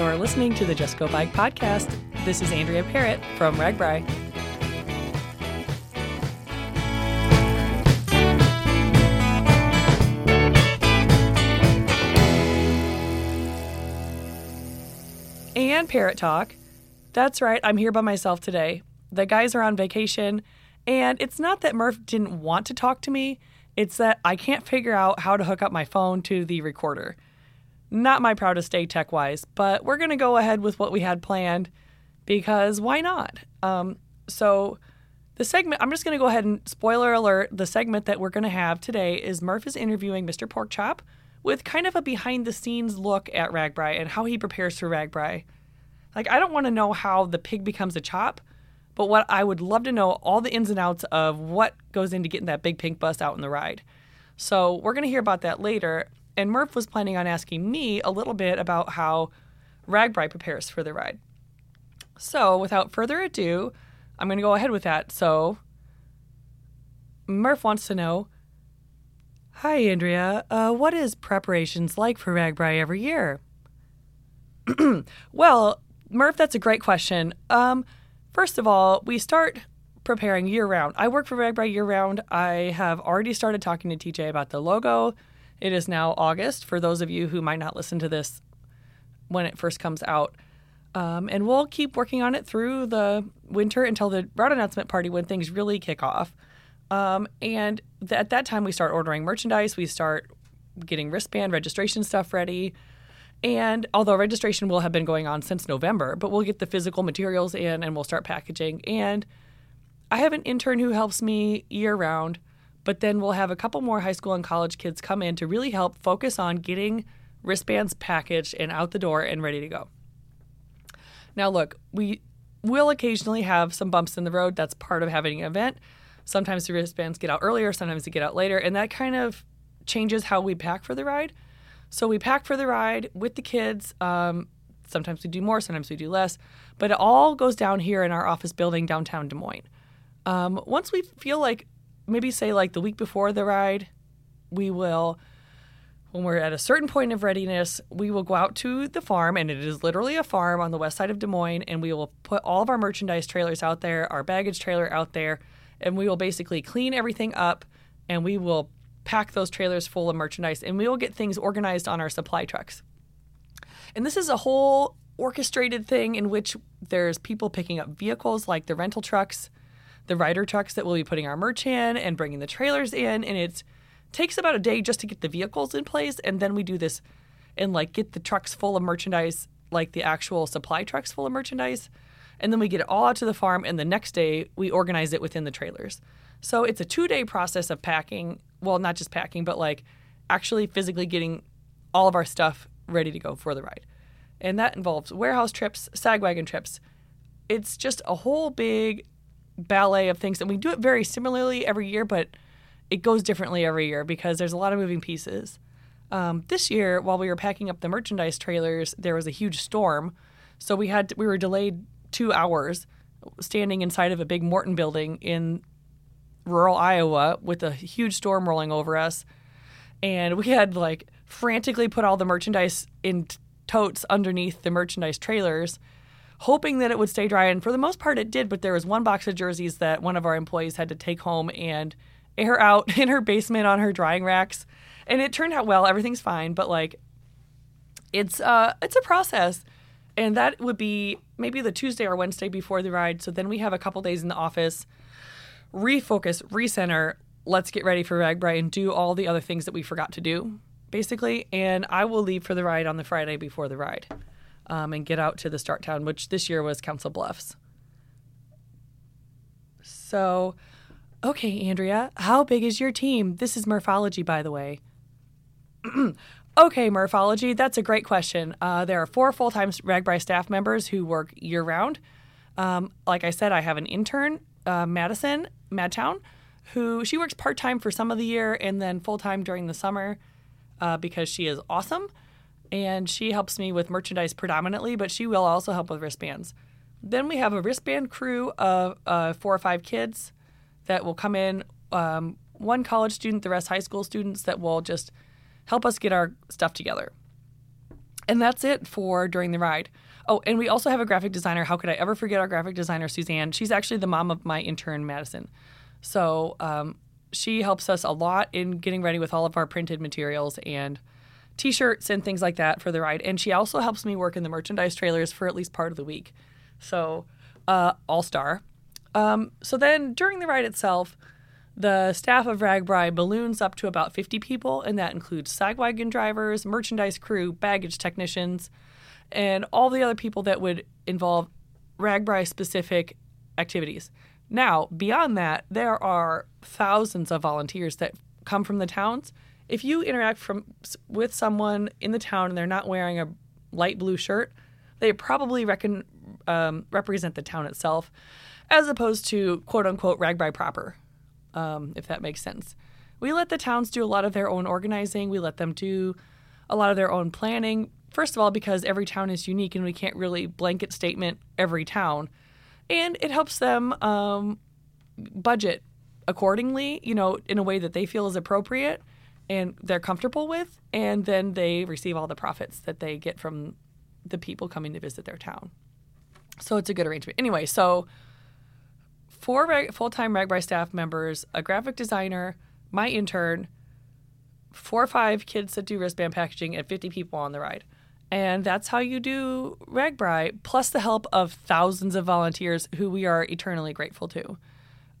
You're listening to the Just Go Bike podcast. This is Andrea Parrott from RAGBRAI. And Parrot Talk. That's right, I'm here by myself today. The guys are on vacation, and it's not that Murph didn't want to talk to me, it's that I can't figure out how to hook up my phone to the recorder. Not my proudest day tech wise, but we're going to go ahead with what we had planned because why not? Um, so, the segment, I'm just going to go ahead and spoiler alert the segment that we're going to have today is Murph is interviewing Mr. Porkchop with kind of a behind the scenes look at RAGBRAI and how he prepares for RAGBRAI. Like, I don't want to know how the pig becomes a chop, but what I would love to know all the ins and outs of what goes into getting that big pink bus out in the ride. So, we're going to hear about that later. And Murph was planning on asking me a little bit about how RAGBRAI prepares for the ride. So, without further ado, I'm going to go ahead with that. So, Murph wants to know Hi, Andrea. Uh, what is preparations like for RAGBRAI every year? well, Murph, that's a great question. Um, first of all, we start preparing year round. I work for RAGBRAI year round. I have already started talking to TJ about the logo. It is now August for those of you who might not listen to this when it first comes out. Um, and we'll keep working on it through the winter until the route announcement party when things really kick off. Um, and th- at that time, we start ordering merchandise. We start getting wristband registration stuff ready. And although registration will have been going on since November, but we'll get the physical materials in and we'll start packaging. And I have an intern who helps me year round, but then we'll have a couple more high school and college kids come in to really help focus on getting wristbands packaged and out the door and ready to go. Now, look, we will occasionally have some bumps in the road. That's part of having an event. Sometimes the wristbands get out earlier, sometimes they get out later, and that kind of changes how we pack for the ride. So we pack for the ride with the kids. Um, sometimes we do more, sometimes we do less, but it all goes down here in our office building downtown Des Moines. Um, once we feel like, maybe say like the week before the ride, we will, when we're at a certain point of readiness, we will go out to the farm, and it is literally a farm on the west side of Des Moines, and we will put all of our merchandise trailers out there, our baggage trailer out there, and we will basically clean everything up, and we will pack those trailers full of merchandise, and we will get things organized on our supply trucks. And this is a whole orchestrated thing in which there's people picking up vehicles like the rental trucks, the rider trucks that we'll be putting our merch in and bringing the trailers in. And it takes about a day just to get the vehicles in place. And then we do this and like get the trucks full of merchandise, like the actual supply trucks full of merchandise. And then we get it all out to the farm. And the next day we organize it within the trailers. So it's a two day process of packing. Well, not just packing, but like actually physically getting all of our stuff ready to go for the ride. And that involves warehouse trips, sag wagon trips. It's just a whole big ballet of things. And we do it very similarly every year, but it goes differently every year because there's a lot of moving pieces. Um, this year, while we were packing up the merchandise trailers, there was a huge storm. So we had to, we were delayed two hours standing inside of a big Morton building in rural Iowa with a huge storm rolling over us. And we had like frantically put all the merchandise in totes underneath the merchandise trailers, hoping that it would stay dry. And for the most part, it did. But there was one box of jerseys that one of our employees had to take home and air out in her basement on her drying racks. And it turned out well. Everything's fine. But like, it's uh, it's a process. And that would be maybe the Tuesday or Wednesday before the ride. So then we have a couple days in the office, refocus, recenter. Let's get ready for RAGBRAI and do all the other things that we forgot to do basically. And I will leave for the ride on the Friday before the ride um, and get out to the start town, which this year was Council Bluffs. So, okay, Andrea, how big is your team? This is Murphology, by the way. okay, Murphology, that's a great question. Uh, there are four full time RAGBRAI staff members who work year round. Um, like I said, I have an intern, uh, Madison Madtown, who she works part time for some of the year and then full time during the summer uh, because she is awesome and she helps me with merchandise predominantly, but she will also help with wristbands. Then we have a wristband crew of uh, four or five kids that will come in. Um, one college student, the rest high school students that will just help us get our stuff together. And that's it for during the ride. Oh, and we also have a graphic designer. How could I ever forget our graphic designer, Suzanne? She's actually the mom of my intern, Madison. So um, she helps us a lot in getting ready with all of our printed materials and t-shirts and things like that for the ride. And she also helps me work in the merchandise trailers for at least part of the week. So uh, all star. Um, so then during the ride itself, the staff of RAGBRAI balloons up to about 50 people, and that includes sagwagon drivers, merchandise crew, baggage technicians, and all the other people that would involve RAGBRAI specific activities. Now, beyond that, there are thousands of volunteers that come from the towns. If you interact from with someone in the town and they're not wearing a light blue shirt, they probably reckon, um, represent the town itself, as opposed to quote unquote RAGBRAI proper, um, if that makes sense. We let the towns do a lot of their own organizing. We let them do a lot of their own planning. First of all, because every town is unique and we can't really blanket statement every town and it helps them um, budget accordingly, you know, in a way that they feel is appropriate and they're comfortable with, and then they receive all the profits that they get from the people coming to visit their town. So it's a good arrangement. Anyway, so four reg- full-time RAGBRAI staff members, a graphic designer, my intern, four or five kids that do wristband packaging, and 50 people on the ride. And that's how you do RAGBRAI, plus the help of thousands of volunteers who we are eternally grateful to.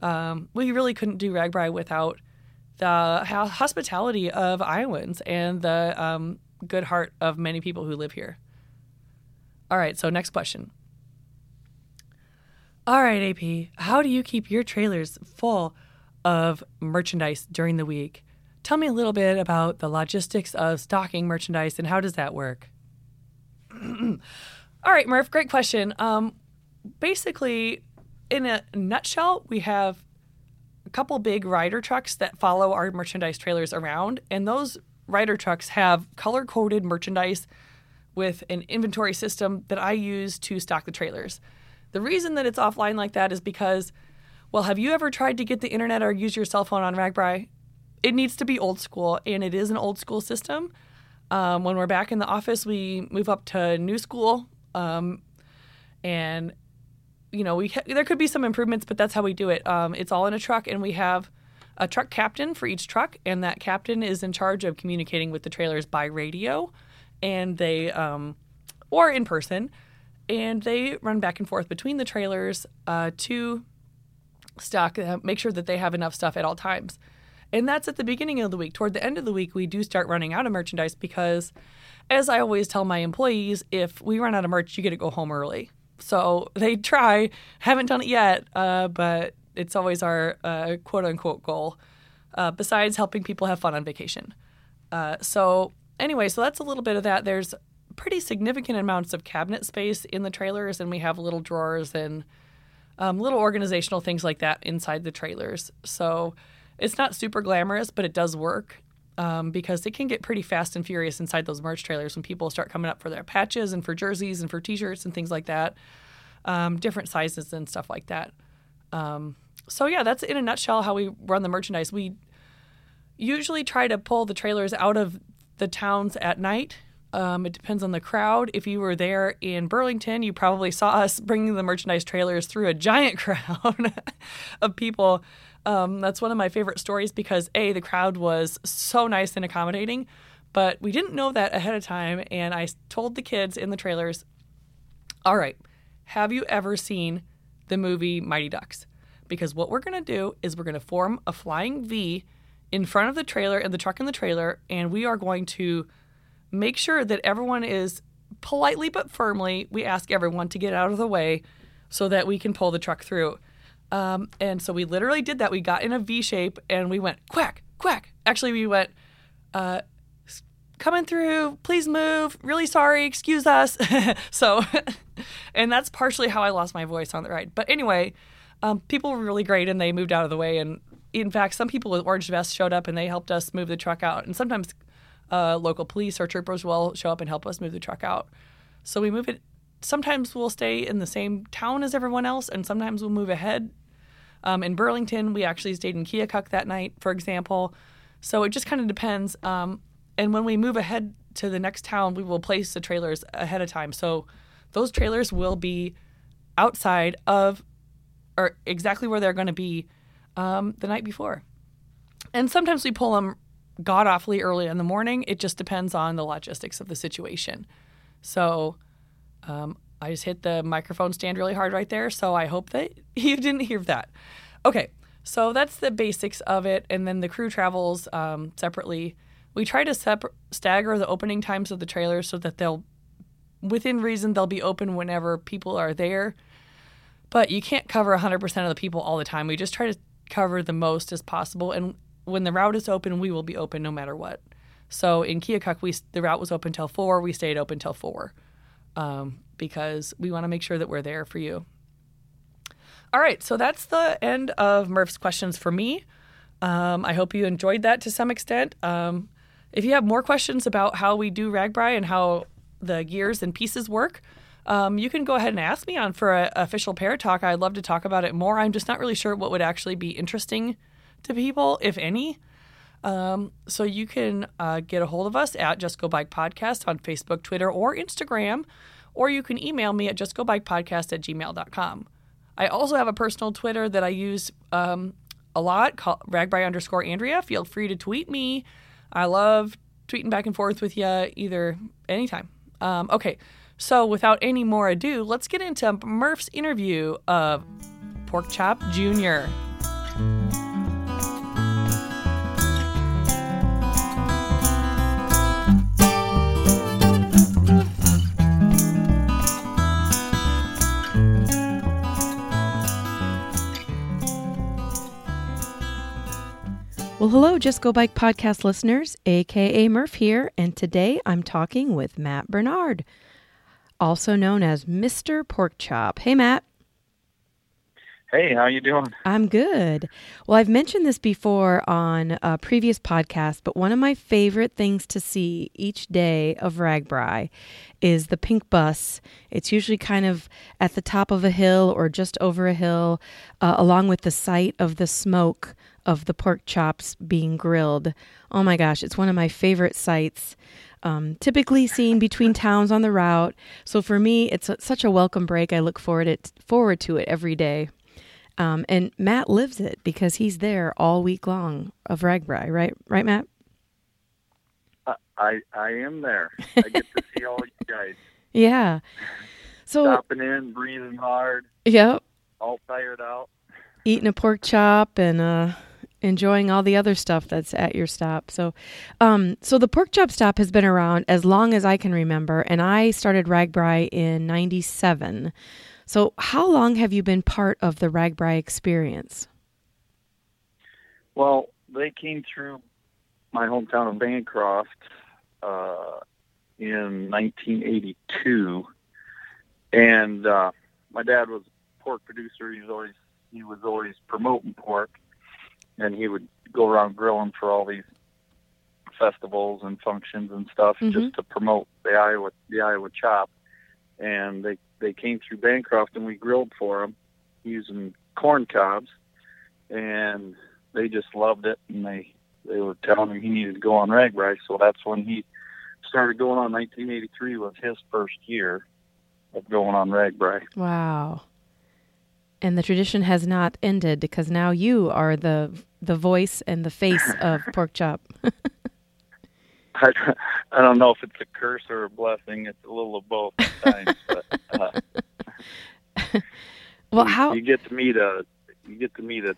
Um, we really couldn't do RAGBRAI without the hospitality of Iowans and the um, good heart of many people who live here. All right, so next question. All right, AP, how do you keep your trailers full of merchandise during the week? Tell me a little bit about the logistics of stocking merchandise and how does that work? All right, Murph, great question. Um, basically, in a nutshell, we have couple big rider trucks that follow our merchandise trailers around, and those rider trucks have color coded merchandise with an inventory system that I use to stock the trailers. The reason that it's offline like that is because, well, have you ever tried to get the internet or use your cell phone on RAGBRAI? It needs to be old school, and it is an old school system. Um, when we're back in the office, we move up to new school, um, and you know we ha- there could be some improvements, but that's how we do it. Um, it's all in a truck, and we have a truck captain for each truck, and that captain is in charge of communicating with the trailers by radio, and they um, or in person, and they run back and forth between the trailers uh, to stock, uh, make sure that they have enough stuff at all times. And that's at the beginning of the week. Toward the end of the week, we do start running out of merchandise because, as I always tell my employees, if we run out of merch, you get to go home early. So they try, haven't done it yet, uh, but it's always our uh, quote unquote goal, uh, besides helping people have fun on vacation. Uh, so, anyway, so that's a little bit of that. There's pretty significant amounts of cabinet space in the trailers, and we have little drawers and um, little organizational things like that inside the trailers. So, it's not super glamorous, but it does work um, because it can get pretty fast and furious inside those merch trailers when people start coming up for their patches and for jerseys and for T-shirts and things like that, um, different sizes and stuff like that. Um, so yeah, that's in a nutshell how we run the merchandise. We usually try to pull the trailers out of the towns at night. Um, it depends on the crowd. If you were there in Burlington, you probably saw us bringing the merchandise trailers through a giant crowd of people um, that's one of my favorite stories because A, the crowd was so nice and accommodating, but we didn't know that ahead of time. And I told the kids in the trailers, all right, have you ever seen the movie Mighty Ducks? Because what we're going to do is we're going to form a flying V in front of the trailer and the truck in the trailer, and we are going to make sure that everyone is politely but firmly, we ask everyone to get out of the way so that we can pull the truck through. Um, and so we literally did that. We got in a V shape and we went quack, quack. Actually, we went, uh, coming through, please move, really sorry, excuse us. so, and that's partially how I lost my voice on the ride. But anyway, um, people were really great and they moved out of the way. And in fact, some people with orange vests showed up and they helped us move the truck out. And sometimes uh, local police or troopers will show up and help us move the truck out. So we move it. Sometimes we'll stay in the same town as everyone else, and sometimes we'll move ahead um, in Burlington, we actually stayed in Keokuk that night, for example. So it just kind of depends. Um, and when we move ahead to the next town, we will place the trailers ahead of time. So those trailers will be outside of or exactly where they're going to be um, the night before. And sometimes we pull them god awfully early in the morning. It just depends on the logistics of the situation. So um, I just hit the microphone stand really hard right there. So I hope that you didn't hear that. Okay, so that's the basics of it. And then the crew travels um, separately. We try to separ- stagger the opening times of the trailers so that they'll, within reason, they'll be open whenever people are there. But you can't cover 100% of the people all the time. We just try to cover the most as possible. And when the route is open, we will be open no matter what. So in Keokuk, we the route was open till four. We stayed open till four um, because we want to make sure that we're there for you. All right, so that's the end of Murph's questions for me. Um, I hope you enjoyed that to some extent. Um, if you have more questions about how we do RAGBRAI and how the gears and pieces work, um, you can go ahead and ask me on for an official pair talk. I'd love to talk about it more. I'm just not really sure what would actually be interesting to people, if any. Um, so you can uh, get a hold of us at Just Go Bike Podcast on Facebook, Twitter, or Instagram, or you can email me at justgobikepodcast at gmail.com. I also have a personal Twitter that I use um, a lot called RAGBRAI underscore Andrea. Feel free to tweet me. I love tweeting back and forth with you either anytime. Um, okay, so without any more ado, let's get into Murph's interview of Pork Chop Jr. Well, hello, Just Go Bike podcast listeners, aka Murph here, and today I'm talking with Matt Bernard, also known as Mr. Pork Chop. Hey, Matt. Hey, how you doing? I'm good. Well, I've mentioned this before on a previous podcast, but one of my favorite things to see each day of RAGBRAI is the pink bus. It's usually kind of at the top of a hill or just over a hill, uh, along with the sight of the smoke of the pork chops being grilled. Oh my gosh, it's one of my favorite sights. Um, typically seen between towns on the route. So for me, it's a, such a welcome break. I look forward it forward to it every day. Um, and Matt lives it because he's there all week long of RAGBRAI, right? Right, Matt? I I am there. I get to see all you guys. Yeah. So stopping in, breathing hard. Yep. All tired out. Eating a pork chop and uh enjoying all the other stuff that's at your stop. So, um, so the pork chop stop has been around as long as I can remember, and I started RAGBRAI in '97. So, how long have you been part of the RAGBRAI experience? Well, they came through my hometown of Bancroft uh, in 1982, and uh, my dad was a pork producer. He was always he was always promoting pork and he would go around grilling for all these festivals and functions and stuff Mhm. just to promote the Iowa the Iowa chop. And they they came through Bancroft and we grilled for them using corn cobs, and they just loved it. And they they were telling him he needed to go on RAGBRAI, so that's when he started going on. 1983 was his first year of going on RAGBRAI. Wow. And the tradition has not ended because now you are the the voice and the face of pork chop. I, I don't know if it's a curse or a blessing. It's a little of both times. but, uh, well, you, how? you get to meet a you get to meet a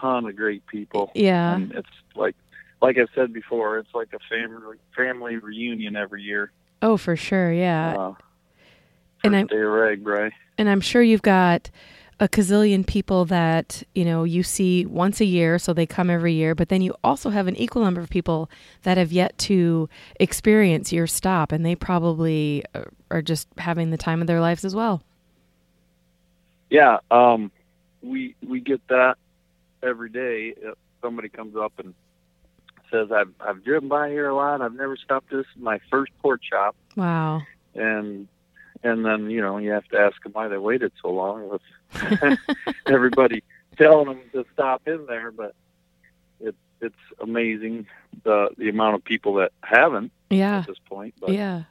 ton of great people. Yeah. and it's like like I said before, it's like a family family reunion every year. Oh, for sure. Yeah. Uh, And I'm- rag, And I'm sure you've got a gazillion people that, you know, you see once a year, so they come every year, but then you also have an equal number of people that have yet to experience your stop and they probably uh, are just having the time of their lives as well. Yeah, um, we we get that every day. If somebody comes up and says, "I've I've driven by here a lot. I've never stopped. This my first pork chop." Wow. and and then you know you have to ask them why they waited so long with everybody telling them to stop in there but it it's amazing the the amount of people that haven't Yeah. at this point. But Yeah.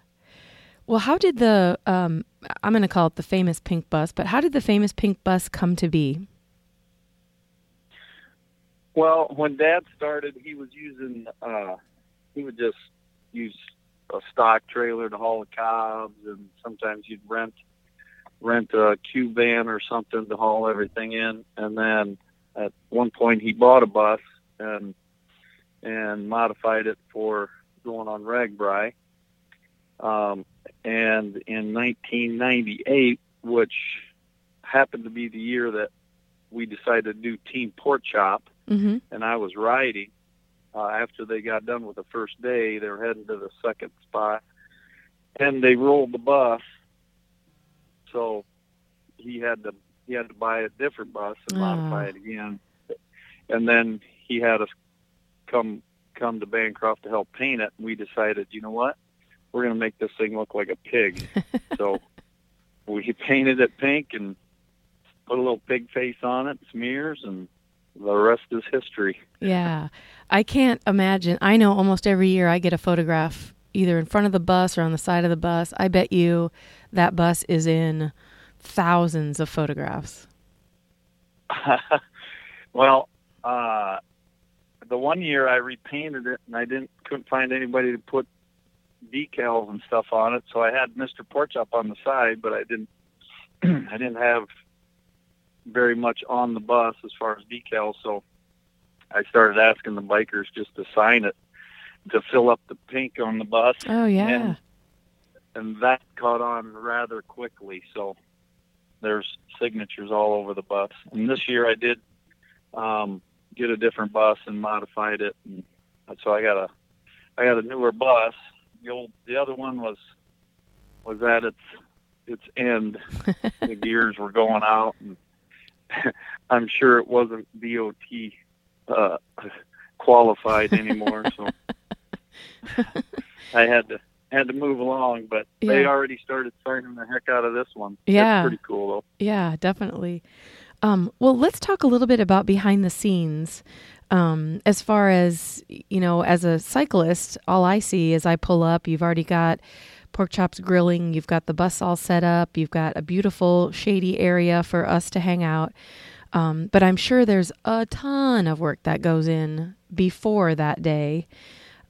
Well, how did the um I'm going to call it the famous pink bus, but how did the famous pink bus come to be? Well, when Dad started, he was using uh, he would just use a stock trailer to haul the cobs, and sometimes you'd rent rent a cube van or something to haul everything in. And then at one point, he bought a bus and and modified it for going on RAGBRAI. Um, and in 1998, which happened to be the year that we decided to do Team Pork Chop, Mhm. and I was riding. Uh, after they got done with the first day, they were heading to the second spot, and they rolled the bus. So he had to he had to buy a different bus and Ah. modify it again, and then he had us come come to Bancroft to help paint it. And we decided, you know what, we're going to make this thing look like a pig. so we painted it pink and put a little pig face on it, smears, and the rest is history. Yeah. I can't imagine. I know almost every year I get a photograph either in front of the bus or on the side of the bus. I bet you that bus is in thousands of photographs. well, uh, the one year I repainted it and I didn't couldn't find anybody to put decals and stuff on it, so I had Mr. Pork Chop on the side, but I didn't I didn't have very much on the bus as far as decals, so I started asking the bikers just to sign it to fill up the pink on the bus. Oh yeah. And, and that caught on rather quickly. So there's signatures all over the bus. And this year I did um, get a different bus and modified it. And so I got a I got a newer bus. The old the other one was was at its its end. the gears were going out, and I'm sure it wasn't DOT uh, qualified anymore. So I had to had to move along, but they already started signing the heck out of this one. Yeah. That's pretty cool though. Yeah, definitely. Um, well, let's talk a little bit about behind the scenes. Um, as far as, you know, as a cyclist, all I see is I pull up, you've already got pork chops grilling, you've got the bus all set up, you've got a beautiful shady area for us to hang out. Um, but I'm sure there's a ton of work that goes in before that day.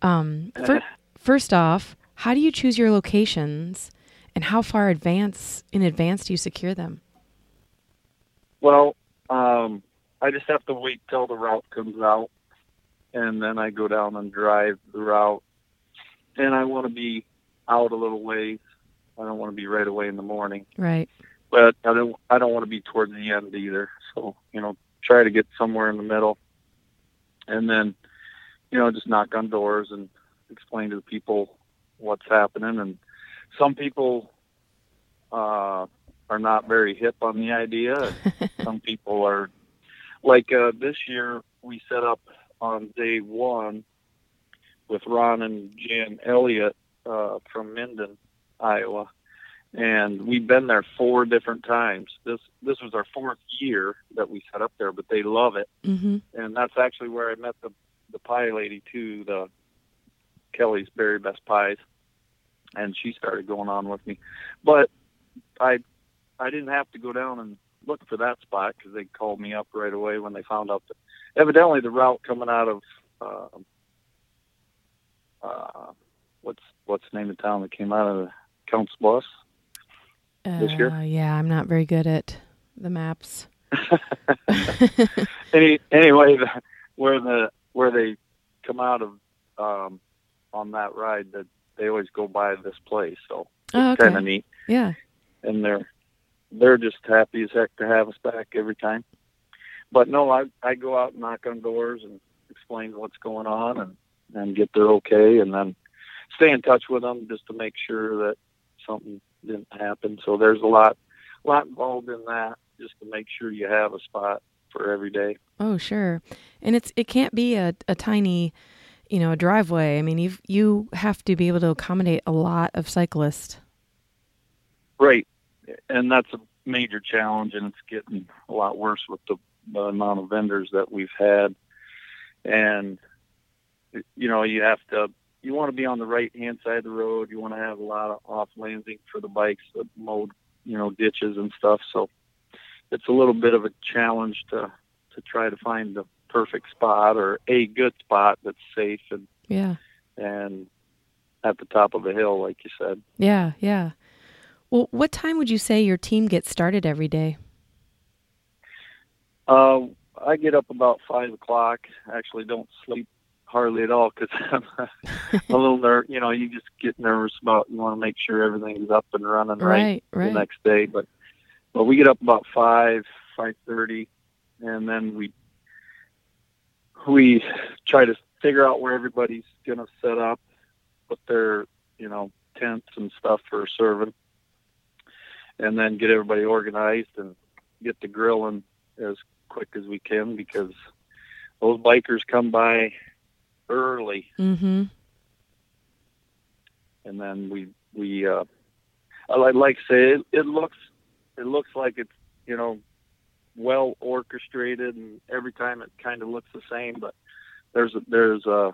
Um, fir- first off, how do you choose your locations and how far advance in advance do you secure them? Well, um, I just have to wait till the route comes out, and then I go down and drive the route. And I want to be out a little ways. I don't want to be right away in the morning, Right. but I don't. I don't want to be towards the end either. So you know, try to get somewhere in the middle, and then you know, just knock on doors and explain to the people what's happening. And some people uh, are not very hip on the idea. some people are like uh, this year we set up on day one with Ron and Jan Elliott uh, from Minden, Iowa, and we've been there four different times. This this was our fourth year that we set up there, but they love it, Mm-hmm. and that's actually where I met the the pie lady too, the Kelly's Berry Best Pies, and she started going on with me. But I I didn't have to go down and look for that spot because they called me up right away when they found out that evidently the route coming out of uh, uh, what's what's the name of the town that came out of the Council Bluffs. This year? Uh, yeah, I'm not very good at the maps. Any anyway, the, where the where they come out of um, on that ride, that they always go by this place, so Oh, it's kind of neat. Yeah. and they're they're just happy as heck to have us back every time. But no, I I go out and knock on doors and explain what's going on and and get their okay, and then stay in touch with them just to make sure that something didn't happen. So there's a lot lot involved in that just to make sure you have a spot for every day. Oh, sure. And it's it can't be a, a tiny, you know, driveway. I mean, you you have to be able to accommodate a lot of cyclists. Right, and that's a major challenge, and it's getting a lot worse with the, the amount of vendors that we've had. And you know, you have to you want to be on the right hand side of the road. You want to have a lot of off landing for the bikes that mowed, you know, ditches and stuff. So it's a little bit of a challenge to to try to find the perfect spot or a good spot that's safe and Yeah. and at the top of a hill, like you said. Yeah. Yeah. Well, what time would you say your team gets started every day? Uh, I get up about five o'clock. Actually, don't sleep hardly at all because I'm a little ner. You know, you just get nervous about. You want to make sure everything's up and running right, Right. Right. the next day. But but we get up about five, five thirty, and then we we try to figure out where everybody's gonna set up, put their you know tents and stuff for serving, and then get everybody organized and get the grilling as quick as we can because those bikers come by early Mm-hmm. and then we we uh I like like to say it, it looks it looks like it's you know well orchestrated and every time it kind of looks the same but there's a, there's a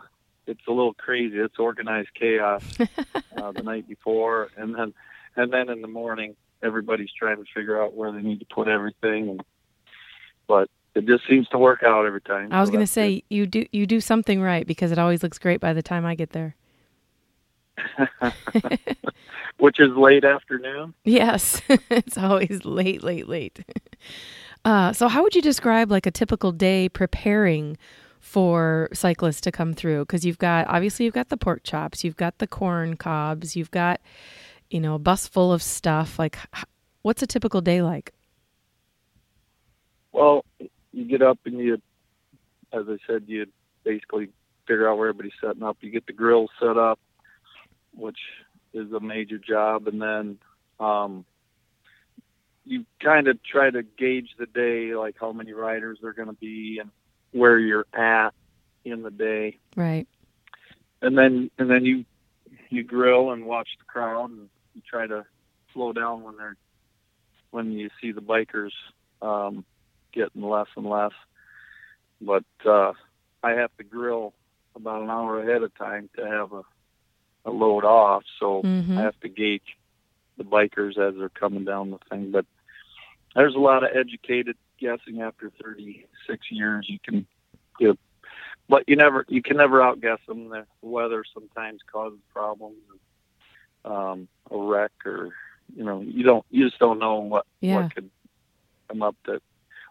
it's a little crazy it's organized chaos uh, the night before and then and then in the morning everybody's trying to figure out where they need to put everything and but it just seems to work out every time I was so going to say you do you do something right because it always looks great by the time I get there. which is late afternoon Yes, it's always late, late, late. Uh, so, how would you describe like a typical day preparing for cyclists to come through? Because you've got obviously you've got the pork chops, you've got the corn cobs, you've got you know a bus full of stuff. Like, what's a typical day like? Well, you get up and you, as I said, you basically figure out where everybody's setting up. You get the grill set up, which is a major job, and then um, you kind of try to gauge the day, like how many riders are going to be and where you're at in the day, Right. and then and then you you grill and watch the crowd, and you try to slow down when they're when you see the bikers um, getting less and less. But uh, I have to grill about an hour ahead of time to have a, a load off, so Mhm. I have to gauge the bikers as they're coming down the thing. But there's a lot of educated guessing after 36 years. You can get, but you never you can never outguess them. The weather sometimes causes problems, um, a wreck, or you know you don't you just don't know what Yeah. what could come up that,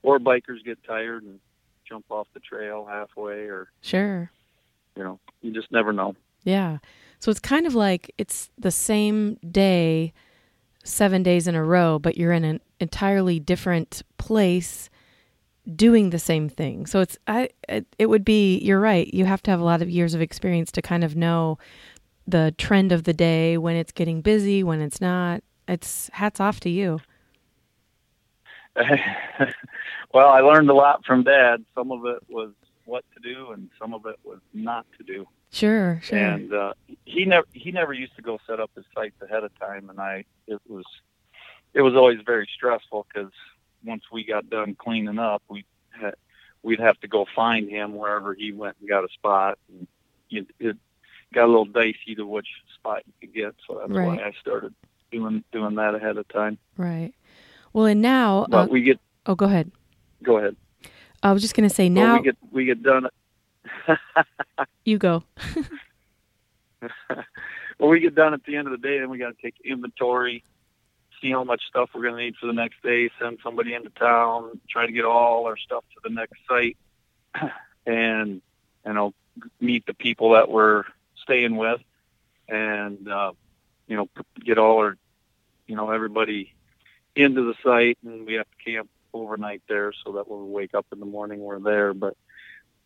or bikers get tired and jump off the trail halfway, or Sure. you know you just never know. Yeah. So it's kind of like it's the same day, seven days in a row, but you're in an entirely different place doing the same thing. So it's I it, it would be you're right. You have to have a lot of years of experience to kind of know the trend of the day when it's getting busy, when it's not. It's hats off to you. well, I learned a lot from Dad. Some of it was what to do, and some of it was not to do. Sure, sure. And uh, he never he never used to go set up his sites ahead of time, and I it was it was always very stressful because once we got done cleaning up, we had, we'd have to go find him wherever he went and got a spot. And it, it got a little dicey to which spot you could get, so that's Right. why I started doing doing that ahead of time. right. Well, and now But uh, we get oh, go ahead. go ahead. I was just going to say Well, now we get we get done. you go. well, we get done at the end of the day, then we got to take inventory, see how much stuff we're going to need for the next day, send somebody into town, try to get all our stuff to the next site, and you know meet the people that we're staying with, and uh, you know get all our you know everybody into the site, and we have to camp overnight there so that when we wake up in the morning we're there, but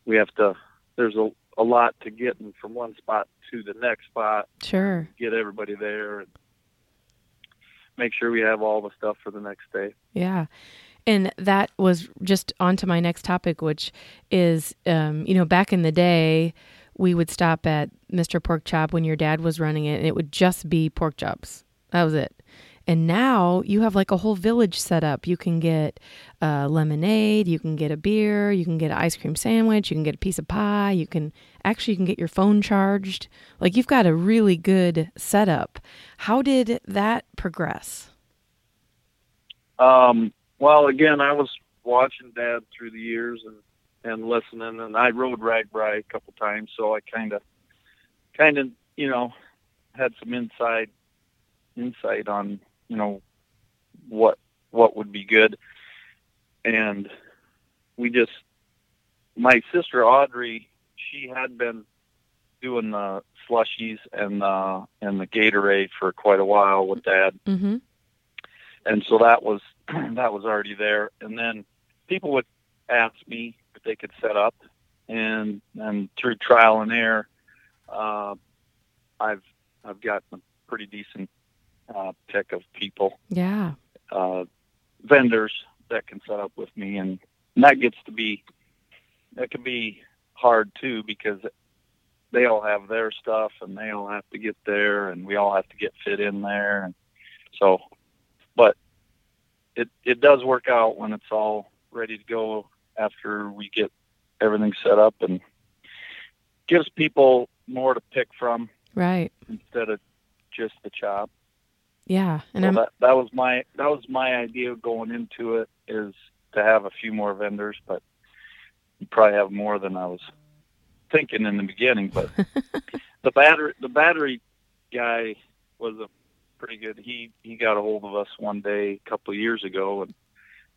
we have to. There's a a lot to getting from one spot to the next spot Sure. get everybody there and make sure we have all the stuff for the next day. Yeah. And that was just onto my next topic, which is, um, you know, back in the day, we would stop at Mr. Pork Chop when your dad was running it, and it would just be pork chops. That was it. And now you have like a whole village set up. You can get uh, lemonade, you can get a beer, you can get an ice cream sandwich, you can get a piece of pie, you can actually you can get your phone charged. Like you've got a really good setup. How did that progress? Um, well, again, I was watching Dad through the years and and listening, and I rode RAGBRAI a couple times, so I kind of, kind of, you know, had some inside insight on, you know, what what would be good, and we just, my sister Audrey, she had been doing the slushies and uh and the Gatorade for quite a while with Dad, Mm-hmm. and so that was that was already there. And then people would ask me if they could set up, and and through trial and error, uh, I've I've gotten a pretty decent uh, pick of people, Yeah. uh, vendors that can set up with me, and, and that gets to be that can be hard too because they all have their stuff and they all have to get there and we all have to get fit in there and so but it it does work out when it's all ready to go after we get everything set up and gives people more to pick from Right. instead of just the chop. Yeah. And So I'm that that was my that was my idea going into it is to have a few more vendors, but you probably have more than I was thinking in the beginning. But the battery the battery guy was a pretty good. He he got a hold of us one day a couple of years ago, and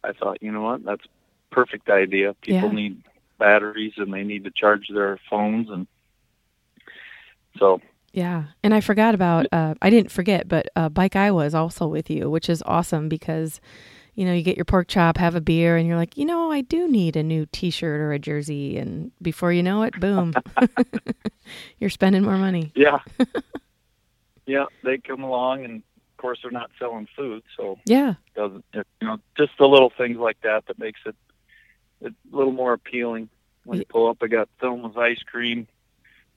I thought, you know what, that's a perfect idea. People Yeah. need batteries and they need to charge their phones, and so Yeah, and I forgot about. Uh, I didn't forget, but uh, Bike Iowa is also with you, which is awesome because, you know, you get your pork chop, have a beer, and you're like, you know, I do need a new T-shirt or a jersey, and before you know it, boom, you're spending more money. yeah, yeah, they come along, and of course they're not selling food, so Yeah, doesn't you know just the little things like that that makes it a little more appealing when you pull up i got Thelma's ice cream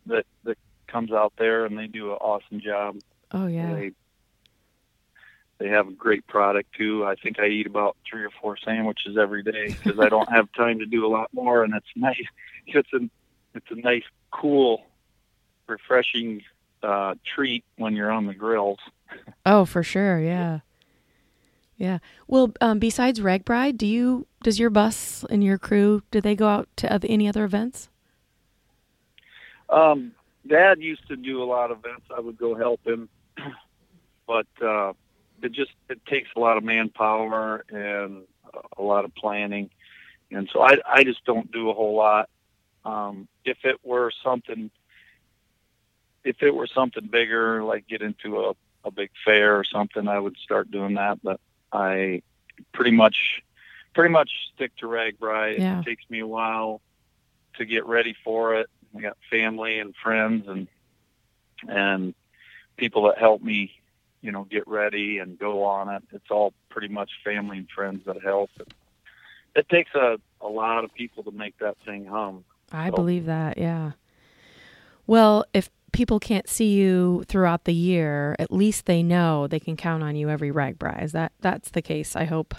that that comes out there and they do an awesome job. Oh yeah, they they have a great product too. I think i eat about three or four sandwiches every day because i don't have time to do a lot more and it's nice. It's a it's a nice cool refreshing uh treat when you're on the grills. Oh for sure, yeah, yeah. Well, um, besides RAGBRAI, do you does your bus and your crew do they go out to other, any other events? Um, Dad used to do a lot of events. I would go help him, but uh, it just it takes a lot of manpower and a lot of planning, and so I I just don't do a whole lot. Um, if it were something, if it were something bigger, like get into a a big fair or something, I would start doing that. But I pretty much pretty much stick to RAGBRAI. Yeah. It takes me a while to get ready for it. I got family and friends and and people that help me, you know, get ready and go on it. It's all pretty much family and friends that help. It takes a a lot of people to make that thing hum. I So- believe that, yeah. Well, if people can't see you throughout the year, at least they know they can count on you every RAGBRAI. Is that that's the case? I hope.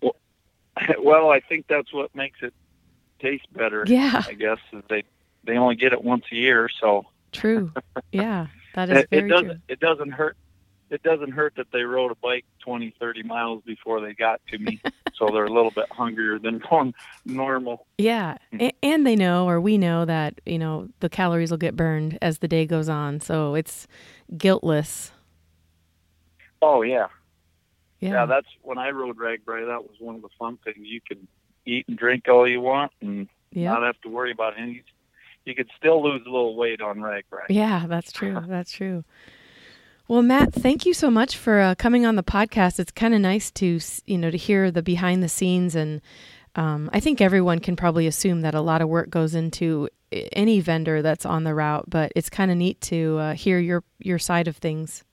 well, I think that's what makes it taste better. Yeah, I guess is they they only get it once a year, so true. Yeah, that is it, very it doesn't true. it doesn't hurt it doesn't hurt that they rode a bike 20 30 miles before they got to me so they're a little bit hungrier than normal Yeah, hmm. a- and they know, or we know that you know the calories will get burned as the day goes on, so it's guiltless. oh yeah. Yeah, yeah that's when i rode RAGBRAI that was one of the fun things you can eat and drink all you want and yeah, not have to worry about any you could still lose a little weight on rag RAGBRAI yeah. That's true. That's true. Well, Matt, thank you so much for uh, coming on the podcast. It's kind of nice to you know to hear the behind the scenes, and um, I think everyone can probably assume that a lot of work goes into any vendor that's on the route. But it's kind of neat to uh, hear your your side of things.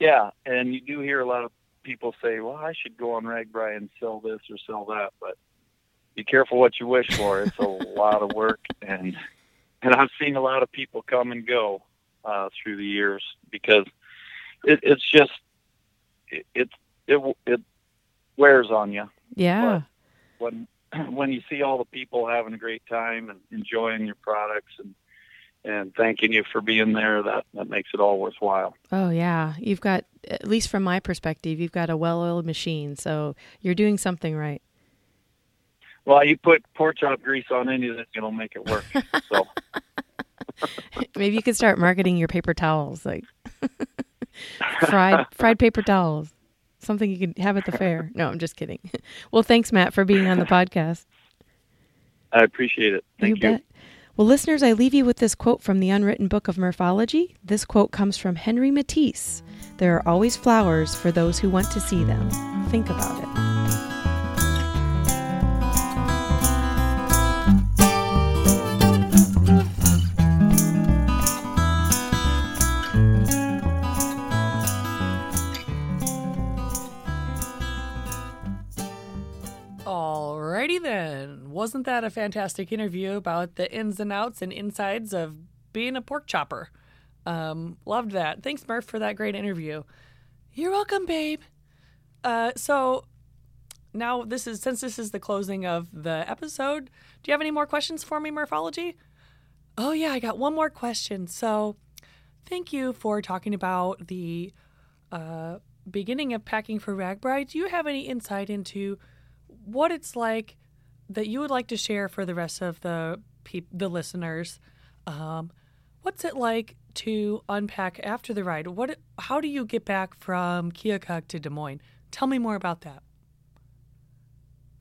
yeah and you do hear a lot of people say well i should go on RAGBRAI and sell this or sell that but be careful what you wish for it's a lot of work and and i've seen a lot of people come and go uh through the years because it, it's just it, it it it wears on you Yeah. when when you see all the people having a great time and enjoying your products and and thanking you for being there. That that makes it all worthwhile. Oh yeah. You've got at least from my perspective, you've got a well-oiled machine, so you're doing something right. Well, you put pork chop grease on anything, it'll make it work. So Maybe you could start marketing your paper towels, like fried fried paper towels. Something you could have at the fair. No, I'm just kidding. Well, thanks, Matt, for being on the podcast. I appreciate it. Thank you. bet. Well, listeners, I leave you with this quote from the Unwritten Book of Murphology. This quote comes from Henry Matisse There are always flowers for those who want to see them. Think about it. Then. Wasn't that a fantastic interview about the ins and outs and insides of being a pork chopper? Um, loved that. Thanks, Murph, for that great interview. You're welcome, babe. Uh, so now this is since this is the closing of the episode. Do you have any more questions for me, Murphology? Oh yeah, I got one more question. So thank you for talking about the uh, beginning of packing for RAGBRAI. Do you have any insight into what it's like that you would like to share for the rest of the peop- the listeners? Um, what's it like to unpack after the ride? What? How do you get back from Keokuk to Des Moines? Tell me more about that.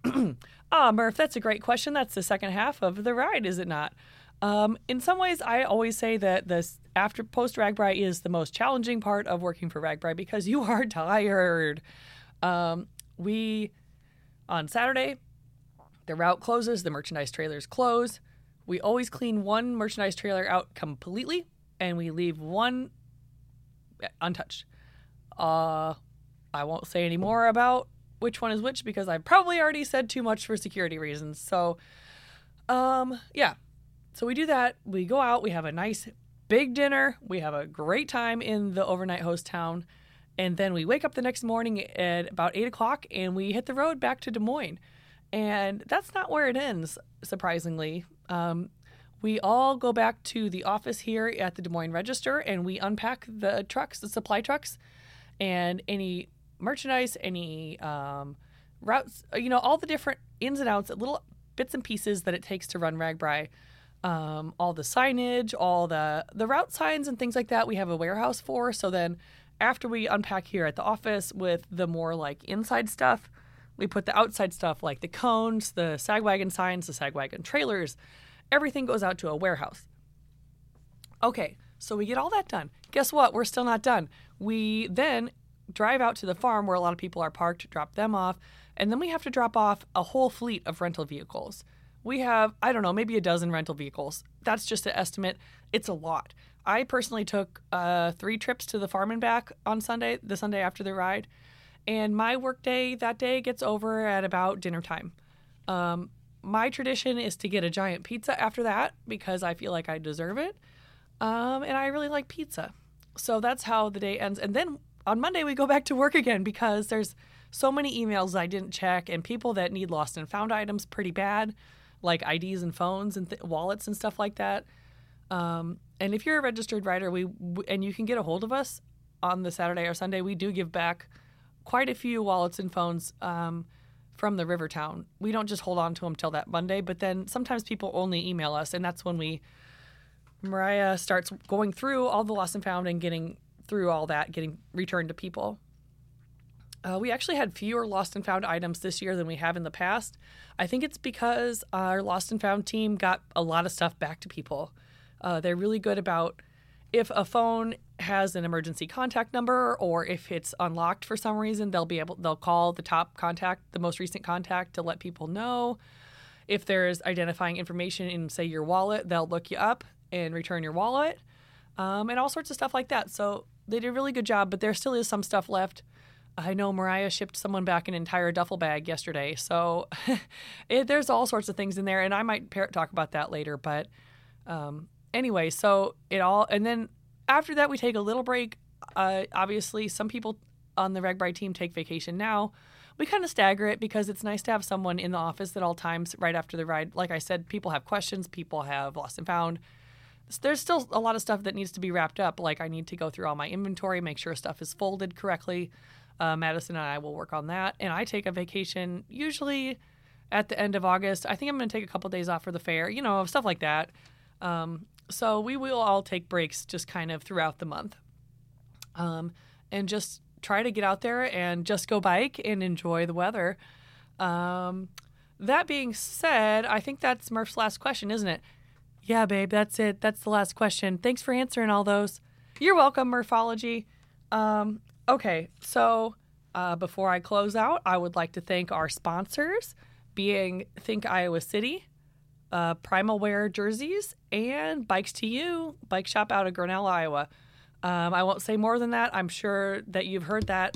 Ah, Murph, that's a great question. That's the second half of the ride, is it not? Um, in some ways, I always say that this after post RAGBRAI is the most challenging part of working for RAGBRAI because you are tired. Um, we on Saturday, the route closes, the merchandise trailers close. We always clean one merchandise trailer out completely, and we leave one untouched. Uh, I won't say any more about which one is which because I've probably already said too much for security reasons. So, um, yeah. So we do that. We go out. We have a nice big dinner. We have a great time in the overnight host town. And then we wake up the next morning at about eight o'clock and we hit the road back to Des Moines. And that's not where it ends, surprisingly. Um, we all go back to the office here at the Des Moines Register and we unpack the trucks, the supply trucks, and any merchandise, any um, routes, you know, all the different ins and outs, little bits and pieces that it takes to run RAGBRAI. Um, all the signage, all the the route signs and things like that. We have a warehouse for. So then, after we unpack here at the office with the more like inside stuff, we put the outside stuff like the cones, the sag wagon signs, the sag wagon trailers. Everything goes out to a warehouse. Okay, so we get all that done. Guess what? We're still not done. We then drive out to the farm where a lot of people are parked, drop them off, and then we have to drop off a whole fleet of rental vehicles. We have, I don't know, maybe a dozen rental vehicles. That's just an estimate. It's a lot. I personally took uh, three trips to the farm and back on Sunday, the Sunday after the ride, and my workday that day gets over at about dinner time. Um, my tradition is to get a giant pizza after that because I feel like I deserve it. Um, and I really like pizza. So that's how the day ends. And then on Monday, we go back to work again because there's so many emails I didn't check and people that need lost and found items pretty bad, like IDs and phones and th- wallets and stuff like that. Um, and if you're a registered writer, we and you can get a hold of us on the Saturday or Sunday, we do give back quite a few wallets and phones um, from the river town. We don't just hold on to them till that Monday, but then sometimes people only email us, and that's when we Mariah starts going through all the lost and found and getting through all that, getting returned to people. Uh, we actually had fewer lost and found items this year than we have in the past. I think it's because our lost and found team got a lot of stuff back to people. Uh, they're really good about if a phone has an emergency contact number or if it's unlocked for some reason, they'll be able they'll call the top contact, the most recent contact to let people know. If there's identifying information in say your wallet, they'll look you up and return your wallet. Um, and all sorts of stuff like that. So they did a really good job, but there still is some stuff left. I know Mariah shipped someone back an entire duffel bag yesterday. So it, there's all sorts of things in there, and I might par- talk about that later. But um, anyway, so it all, and then after that, we take a little break uh, obviously, some people on the RAGBRAI team take vacation now. We kind of stagger it because it's nice to have someone in the office at all times right after the ride. Like I said, people have questions, people have lost and found. There's still a lot of stuff that needs to be wrapped up. Like I need to go through all my inventory, make sure stuff is folded correctly. Uh, Madison and I will work on that. And I take a vacation usually at the end of August. I think I'm going to take a couple days off for the fair, you know, stuff like that. Um, so we will all take breaks just kind of throughout the month. Um, and just try to get out there and just go bike and enjoy the weather. Um, that being said, I think that's Murph's last question, isn't it? Yeah, babe, that's it. That's the last question. Thanks for answering all those. You're welcome, Murphology. Um, okay, so uh, before I close out, I would like to thank our sponsors, being Think Iowa City, uh, Primal Wear Jerseys, and Bikes to You, bike shop out of Grinnell, Iowa. Um, I won't say more than that. I'm sure that you've heard that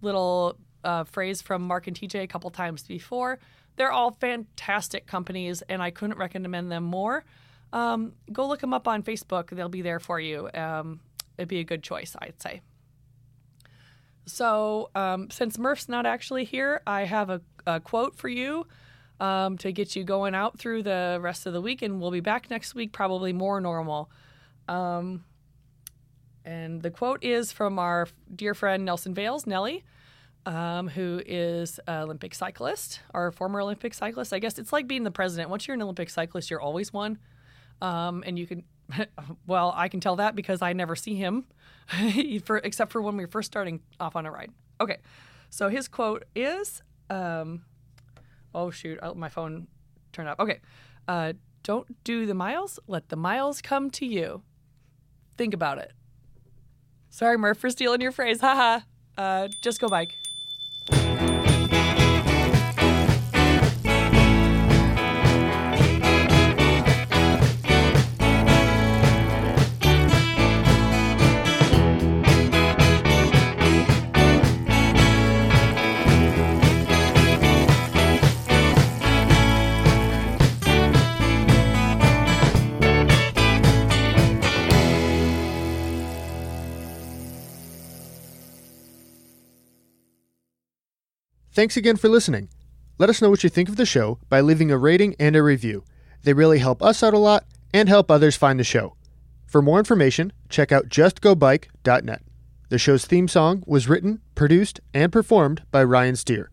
little uh, phrase from Mark and TJ a couple times before. They're all fantastic companies, and I couldn't recommend them more. Um, go look them up on Facebook. They'll be there for you. Um, it'd be a good choice, I'd say. So, um, since Murph's not actually here, I have a, a quote for you um, to get you going out through the rest of the week, and we'll be back next week, probably more normal. Um, and the quote is from our dear friend Nelson Vails, Nelly, um, who is an Olympic cyclist, our former Olympic cyclist. I guess it's like being the president. Once you're an Olympic cyclist, you're always one. Um, and you can, well, I can tell that because I never see him, for, except for when we are first starting off on a ride. Okay, so his quote is, um, oh shoot, oh, my phone turned off. Okay, uh, don't do the miles, let the miles come to you. Think about it. Sorry, Murph, for stealing your phrase. Haha. uh, just go bike. Thanks again for listening. Let us know what you think of the show by leaving a rating and a review. They really help us out a lot and help others find the show. For more information, check out justgobike.net. The show's theme song was written, produced, and performed by Ryan Steer.